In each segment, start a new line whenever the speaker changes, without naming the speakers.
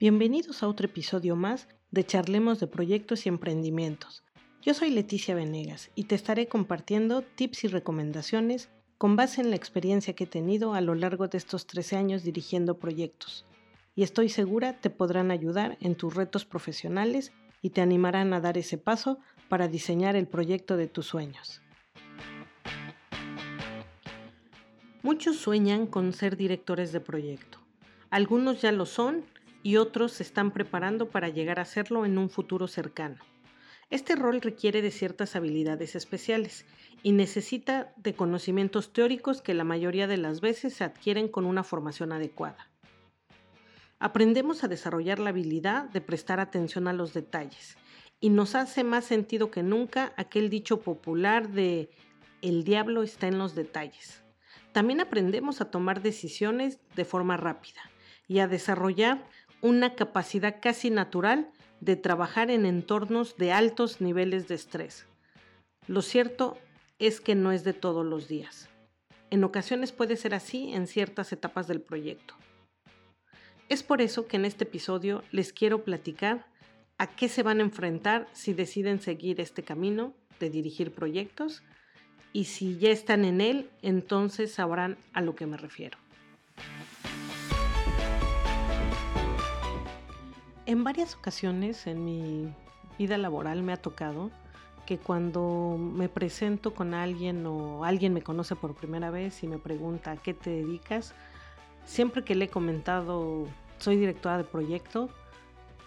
Bienvenidos a otro episodio más de Charlemos de Proyectos y Emprendimientos. Yo soy Leticia Venegas y te estaré compartiendo tips y recomendaciones con base en la experiencia que he tenido a lo largo de estos 13 años dirigiendo proyectos. Y estoy segura te podrán ayudar en tus retos profesionales y te animarán a dar ese paso para diseñar el proyecto de tus sueños. Muchos sueñan con ser directores de proyecto. Algunos ya lo son y otros se están preparando para llegar a hacerlo en un futuro cercano. Este rol requiere de ciertas habilidades especiales y necesita de conocimientos teóricos que la mayoría de las veces se adquieren con una formación adecuada. Aprendemos a desarrollar la habilidad de prestar atención a los detalles y nos hace más sentido que nunca aquel dicho popular de el diablo está en los detalles. También aprendemos a tomar decisiones de forma rápida y a desarrollar una capacidad casi natural de trabajar en entornos de altos niveles de estrés. Lo cierto es que no es de todos los días. En ocasiones puede ser así en ciertas etapas del proyecto. Es por eso que en este episodio les quiero platicar a qué se van a enfrentar si deciden seguir este camino de dirigir proyectos y si ya están en él, entonces sabrán a lo que me refiero. En varias ocasiones en mi vida laboral me ha tocado que cuando me presento con alguien o alguien me conoce por primera vez y me pregunta a qué te dedicas, siempre que le he comentado soy directora de proyecto,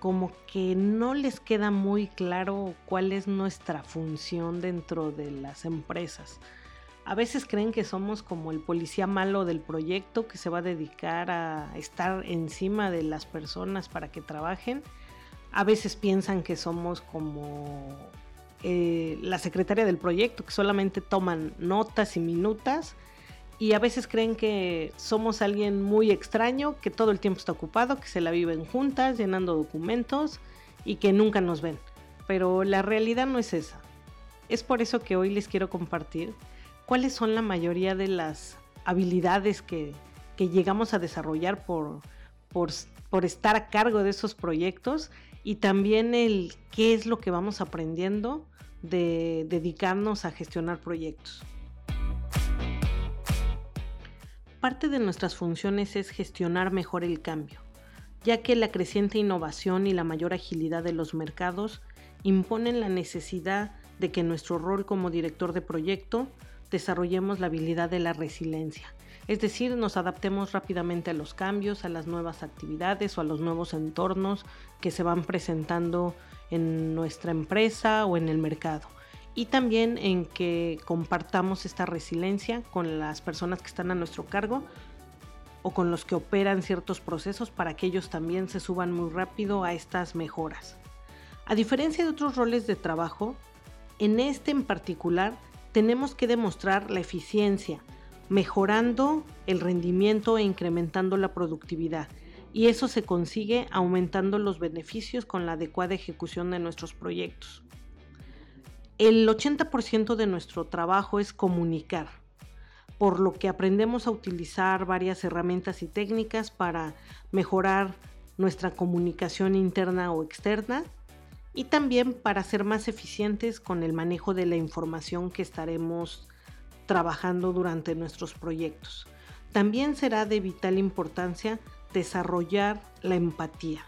como que no les queda muy claro cuál es nuestra función dentro de las empresas. A veces creen que somos como el policía malo del proyecto que se va a dedicar a estar encima de las personas para que trabajen. A veces piensan que somos como eh, la secretaria del proyecto, que solamente toman notas y minutas. Y a veces creen que somos alguien muy extraño, que todo el tiempo está ocupado, que se la viven juntas, llenando documentos y que nunca nos ven. Pero la realidad no es esa. Es por eso que hoy les quiero compartir cuáles son la mayoría de las habilidades que, llegamos a desarrollar por, por, estar a cargo de esos proyectos y también el qué es lo que vamos aprendiendo de dedicarnos a gestionar proyectos. Parte de nuestras funciones es gestionar mejor el cambio, ya que la creciente innovación y la mayor agilidad de los mercados imponen la necesidad de que nuestro rol como director de proyecto desarrollemos la habilidad de la resiliencia, es decir, nos adaptemos rápidamente a los cambios, a las nuevas actividades o a los nuevos entornos que se van presentando en nuestra empresa o en el mercado. Y también en que compartamos esta resiliencia con las personas que están a nuestro cargo o con los que operan ciertos procesos para que ellos también se suban muy rápido a estas mejoras. A diferencia de otros roles de trabajo, en este en particular tenemos que demostrar la eficiencia, mejorando el rendimiento e incrementando la productividad. Y eso se consigue aumentando los beneficios con la adecuada ejecución de nuestros proyectos. El 80% de nuestro trabajo es comunicar, por lo que aprendemos a utilizar varias herramientas y técnicas para mejorar nuestra comunicación interna o externa y también para ser más eficientes con el manejo de la información que estaremos trabajando durante nuestros proyectos. También será de vital importancia desarrollar la empatía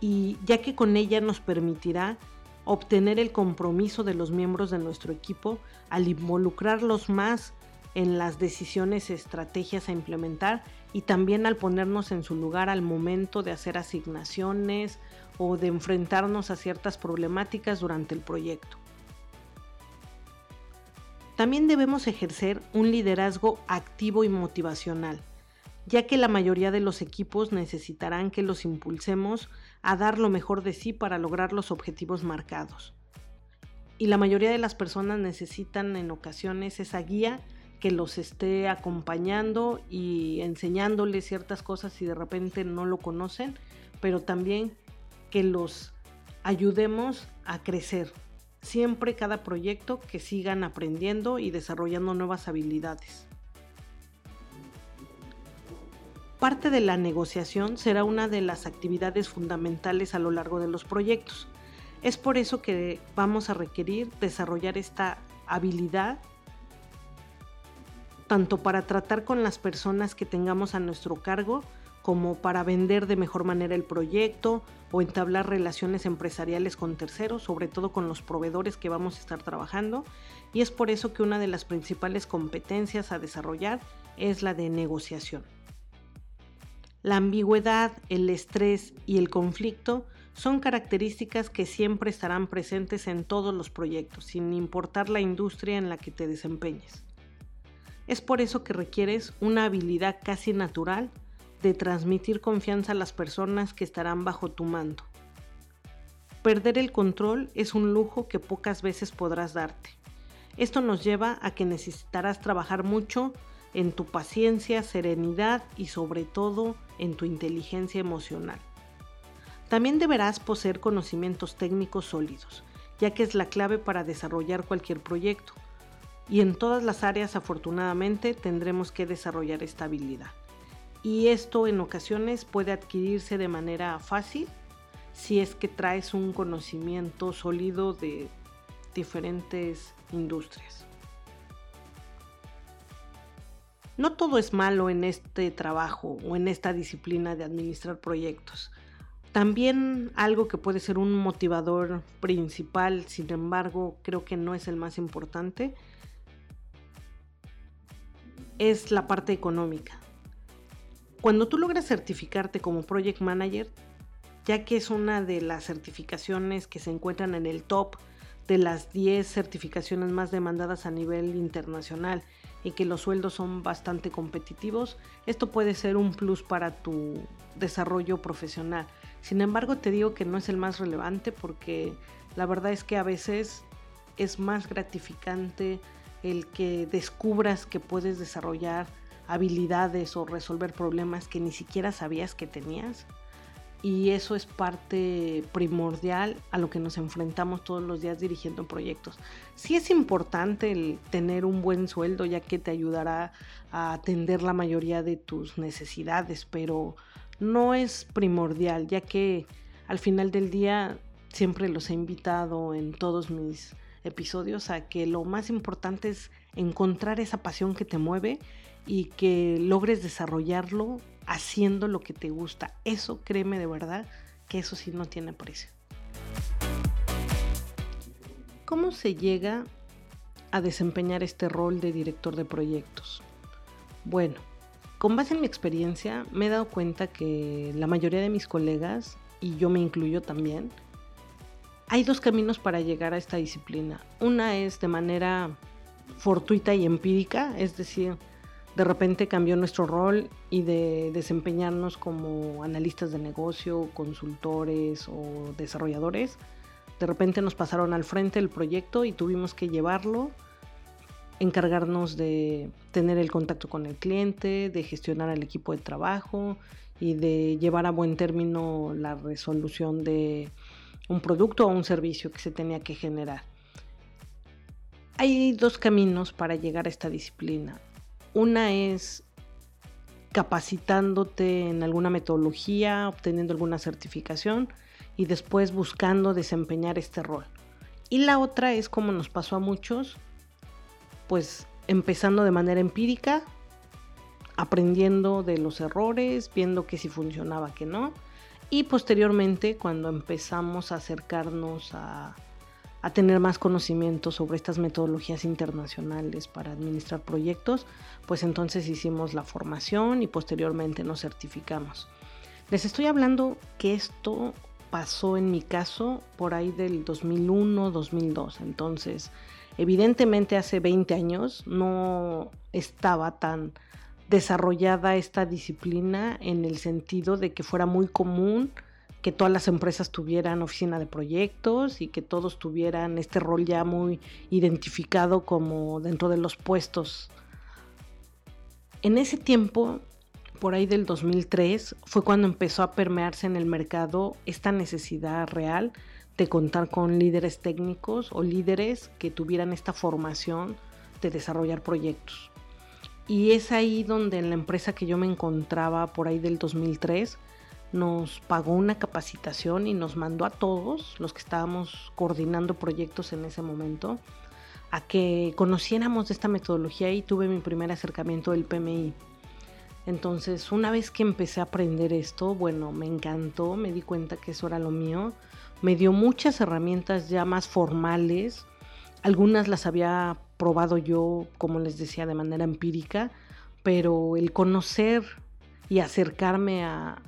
y ya que con ella nos permitirá obtener el compromiso de los miembros de nuestro equipo al involucrarlos más en las decisiones estrategias a implementar y también al ponernos en su lugar al momento de hacer asignaciones o de enfrentarnos a ciertas problemáticas durante el proyecto. También debemos ejercer un liderazgo activo y motivacional, ya que la mayoría de los equipos necesitarán que los impulsemos a dar lo mejor de sí para lograr los objetivos marcados. Y la mayoría de las personas necesitan en ocasiones esa guía que los esté acompañando y enseñándoles ciertas cosas si de repente no lo conocen, pero también que los ayudemos a crecer. Siempre cada proyecto que sigan aprendiendo y desarrollando nuevas habilidades. parte de la negociación será una de las actividades fundamentales a lo largo de los proyectos. Es por eso que vamos a requerir desarrollar esta habilidad tanto para tratar con las personas que tengamos a nuestro cargo como para vender de mejor manera el proyecto o entablar relaciones empresariales con terceros, sobre todo con los proveedores que vamos a estar trabajando. Y es por eso que una de las principales competencias a desarrollar es la de negociación. La ambigüedad, el estrés y el conflicto son características que siempre estarán presentes en todos los proyectos, sin importar la industria en la que te desempeñes. Es por eso que requieres una habilidad casi natural de transmitir confianza a las personas que estarán bajo tu mando. Perder el control es un lujo que pocas veces podrás darte. Esto nos lleva a que necesitarás trabajar mucho en tu paciencia, serenidad y sobre todo en tu inteligencia emocional. También deberás poseer conocimientos técnicos sólidos, ya que es la clave para desarrollar cualquier proyecto. Y en todas las áreas afortunadamente tendremos que desarrollar esta habilidad. Y esto en ocasiones puede adquirirse de manera fácil si es que traes un conocimiento sólido de diferentes industrias. No todo es malo en este trabajo o en esta disciplina de administrar proyectos. También algo que puede ser un motivador principal, sin embargo, creo que no es el más importante, es la parte económica. Cuando tú logras certificarte como Project Manager, ya que es una de las certificaciones que se encuentran en el top de las 10 certificaciones más demandadas a nivel internacional y que los sueldos son bastante competitivos, esto puede ser un plus para tu desarrollo profesional. Sin embargo, te digo que no es el más relevante porque la verdad es que a veces es más gratificante el que descubras que puedes desarrollar habilidades o resolver problemas que ni siquiera sabías que tenías. Y eso es parte primordial a lo que nos enfrentamos todos los días dirigiendo proyectos. Sí es importante el tener un buen sueldo ya que te ayudará a atender la mayoría de tus necesidades, pero no es primordial, ya que al final del día siempre los he invitado en todos mis episodios a que lo más importante es encontrar esa pasión que te mueve y que logres desarrollarlo haciendo lo que te gusta. Eso créeme de verdad que eso sí no tiene precio. ¿Cómo se llega a desempeñar este rol de director de proyectos? Bueno, con base en mi experiencia, me he dado cuenta que la mayoría de mis colegas, y yo me incluyo también, hay dos caminos para llegar a esta disciplina. Una es de manera fortuita y empírica, es decir, de repente cambió nuestro rol y de desempeñarnos como analistas de negocio, consultores o desarrolladores, de repente nos pasaron al frente del proyecto y tuvimos que llevarlo encargarnos de tener el contacto con el cliente, de gestionar al equipo de trabajo y de llevar a buen término la resolución de un producto o un servicio que se tenía que generar. Hay dos caminos para llegar a esta disciplina. Una es capacitándote en alguna metodología, obteniendo alguna certificación y después buscando desempeñar este rol. Y la otra es como nos pasó a muchos, pues empezando de manera empírica, aprendiendo de los errores, viendo que si funcionaba, que no. Y posteriormente, cuando empezamos a acercarnos a, a tener más conocimiento sobre estas metodologías internacionales para administrar proyectos, pues entonces hicimos la formación y posteriormente nos certificamos. Les estoy hablando que esto pasó en mi caso por ahí del 2001-2002, entonces Evidentemente hace 20 años no estaba tan desarrollada esta disciplina en el sentido de que fuera muy común que todas las empresas tuvieran oficina de proyectos y que todos tuvieran este rol ya muy identificado como dentro de los puestos. En ese tiempo, por ahí del 2003, fue cuando empezó a permearse en el mercado esta necesidad real de contar con líderes técnicos o líderes que tuvieran esta formación de desarrollar proyectos. Y es ahí donde en la empresa que yo me encontraba por ahí del 2003 nos pagó una capacitación y nos mandó a todos los que estábamos coordinando proyectos en ese momento a que conociéramos esta metodología y tuve mi primer acercamiento del PMI. Entonces, una vez que empecé a aprender esto, bueno, me encantó, me di cuenta que eso era lo mío. Me dio muchas herramientas ya más formales. Algunas las había probado yo, como les decía, de manera empírica, pero el conocer y acercarme a,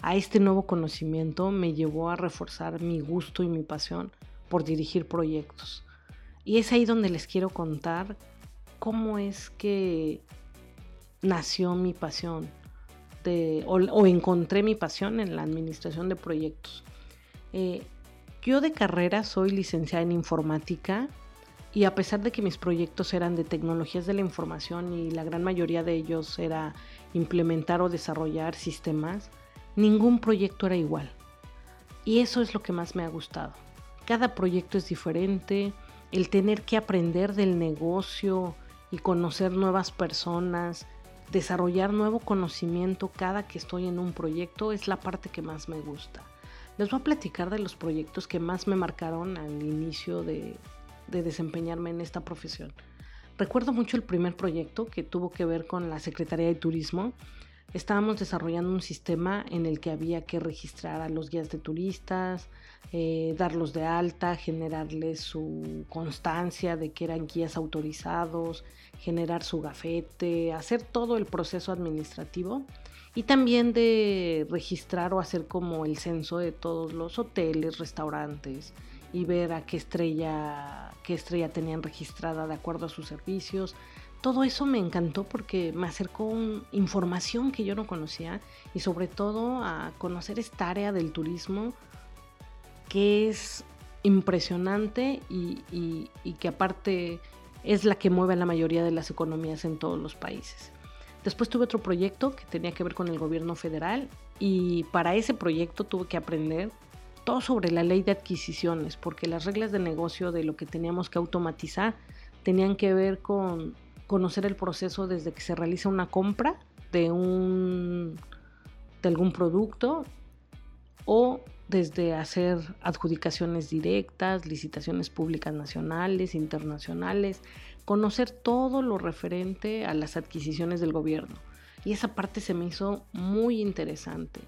a este nuevo conocimiento me llevó a reforzar mi gusto y mi pasión por dirigir proyectos. Y es ahí donde les quiero contar cómo es que nació mi pasión o, encontré mi pasión en la administración de proyectos. Eh, yo de carrera soy licenciada en informática y a pesar de que mis proyectos eran de tecnologías de la información y la gran mayoría de ellos era implementar o desarrollar sistemas, ningún proyecto era igual. Y eso es lo que más me ha gustado. Cada proyecto es diferente, el tener que aprender del negocio y conocer nuevas personas, desarrollar nuevo conocimiento cada que estoy en un proyecto es la parte que más me gusta. Les voy a platicar de los proyectos que más me marcaron al inicio de, de desempeñarme en esta profesión. Recuerdo mucho el primer proyecto que tuvo que ver con la Secretaría de Turismo estábamos desarrollando un sistema en el que había que registrar a los guías de turistas, eh, darlos de alta, generarles su constancia de que eran guías autorizados, generar su gafete, hacer todo el proceso administrativo y también de registrar o hacer como el censo de todos los hoteles, restaurantes y ver a qué estrella, qué estrella tenían registrada de acuerdo a sus servicios, todo eso me encantó porque me acercó información que yo no conocía y sobre todo a conocer esta área del turismo que es impresionante y, que aparte es la que mueve a la mayoría de las economías en todos los países. Después tuve otro proyecto que tenía que ver con el gobierno federal y para ese proyecto tuve que aprender todo sobre la ley de adquisiciones porque las reglas de negocio de lo que teníamos que automatizar tenían que ver con conocer el proceso desde que se realiza una compra de, un, de algún producto o desde hacer adjudicaciones directas, licitaciones públicas nacionales, internacionales, conocer todo lo referente a las adquisiciones del gobierno. Y esa parte se me hizo muy interesante.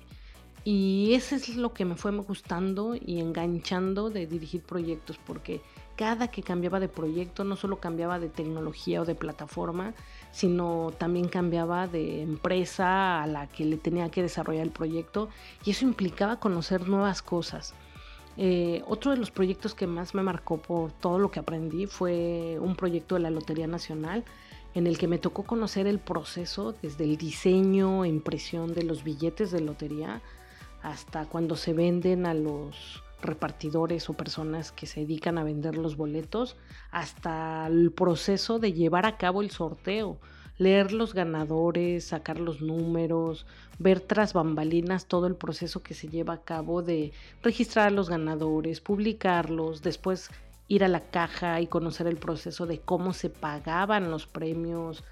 Y eso es lo que me fue gustando y enganchando de dirigir proyectos, porque cada que cambiaba de proyecto no solo cambiaba de tecnología o de plataforma, sino también cambiaba de empresa a la que le tenía que desarrollar el proyecto y eso implicaba conocer nuevas cosas. Eh, otro de los proyectos que más me marcó por todo lo que aprendí fue un proyecto de la Lotería Nacional en el que me tocó conocer el proceso desde el diseño e impresión de los billetes de lotería hasta cuando se venden a los repartidores o personas que se dedican a vender los boletos, hasta el proceso de llevar a cabo el sorteo, leer los ganadores, sacar los números, ver tras bambalinas todo el proceso que se lleva a cabo de registrar a los ganadores, publicarlos, después ir a la caja y conocer el proceso de cómo se pagaban los premios,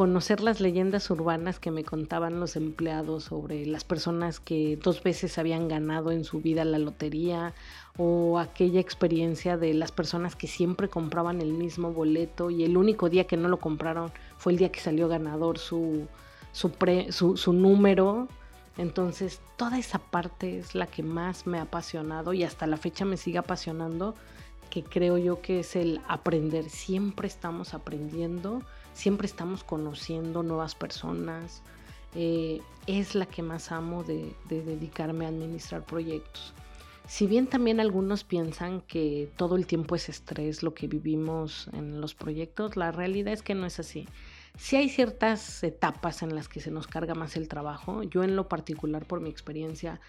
conocer las leyendas urbanas que me contaban los empleados sobre las personas que dos veces habían ganado en su vida la lotería o aquella experiencia de las personas que siempre compraban el mismo boleto y el único día que no lo compraron fue el día que salió ganador su, su, su número. Entonces toda esa parte es la que más me ha apasionado y hasta la fecha me sigue apasionando, que creo yo que es el aprender. Siempre estamos aprendiendo siempre estamos conociendo nuevas personas. Eh, es la que más amo de, dedicarme a administrar proyectos. Si bien también algunos piensan que todo el tiempo es estrés lo que vivimos en los proyectos, la realidad es que no es así. Si hay ciertas etapas en las que se nos carga más el trabajo. Yo en lo particular, por mi experiencia,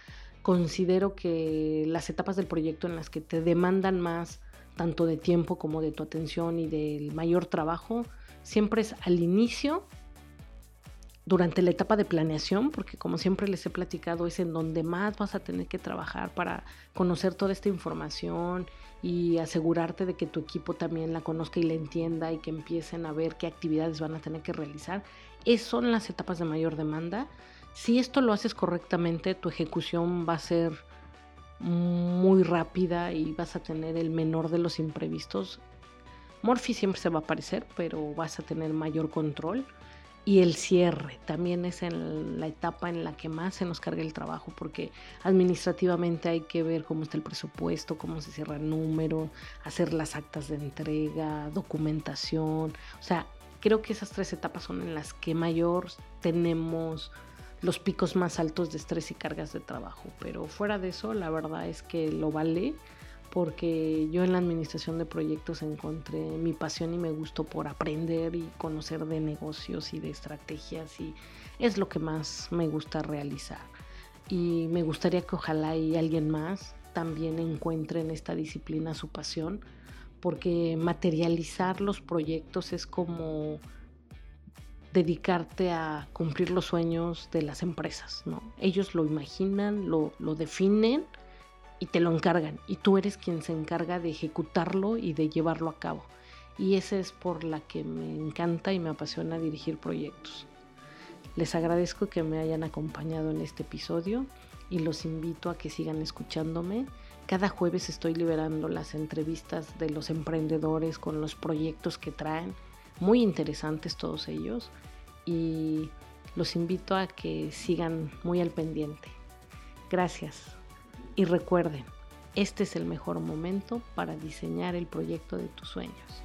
considero que las etapas del proyecto en las que te demandan más tanto de tiempo como de tu atención y del mayor trabajo siempre es al inicio durante la etapa de planeación, porque como siempre les he platicado, es en donde más vas a tener que trabajar para conocer toda esta información y asegurarte de que tu equipo también la conozca y la entienda y que empiecen a ver qué actividades van a tener que realizar. Esas son las etapas de mayor demanda. Si esto lo haces correctamente, tu ejecución va a ser muy rápida y vas a tener el menor de los imprevistos. Morphy siempre se va a aparecer, pero vas a tener mayor control. Y el cierre también es en la etapa en la que más se nos carga el trabajo, porque administrativamente hay que ver cómo está el presupuesto, cómo se cierra el número, hacer las actas de entrega, documentación. O sea, creo que esas tres etapas son en las que mayor tenemos los picos más altos de estrés y cargas de trabajo. Pero fuera de eso, la verdad es que lo vale porque yo en la administración de proyectos encontré mi pasión y me gustó por aprender y conocer de negocios y de estrategias y es lo que más me gusta realizar. Y me gustaría que ojalá y alguien más también encuentre en esta disciplina su pasión, porque materializar los proyectos es como dedicarte a cumplir los sueños de las empresas, ¿no? Ellos lo imaginan, lo, lo definen y te lo encargan. Y tú eres quien se encarga de ejecutarlo y de llevarlo a cabo. Y esa es por la que me encanta y me apasiona dirigir proyectos. Les agradezco que me hayan acompañado en este episodio y los invito a que sigan escuchándome. Cada jueves estoy liberando las entrevistas de los emprendedores con los proyectos que traen muy interesantes todos ellos y los invito a que sigan muy al pendiente. Gracias y recuerden, este es el mejor momento para diseñar el proyecto de tus sueños.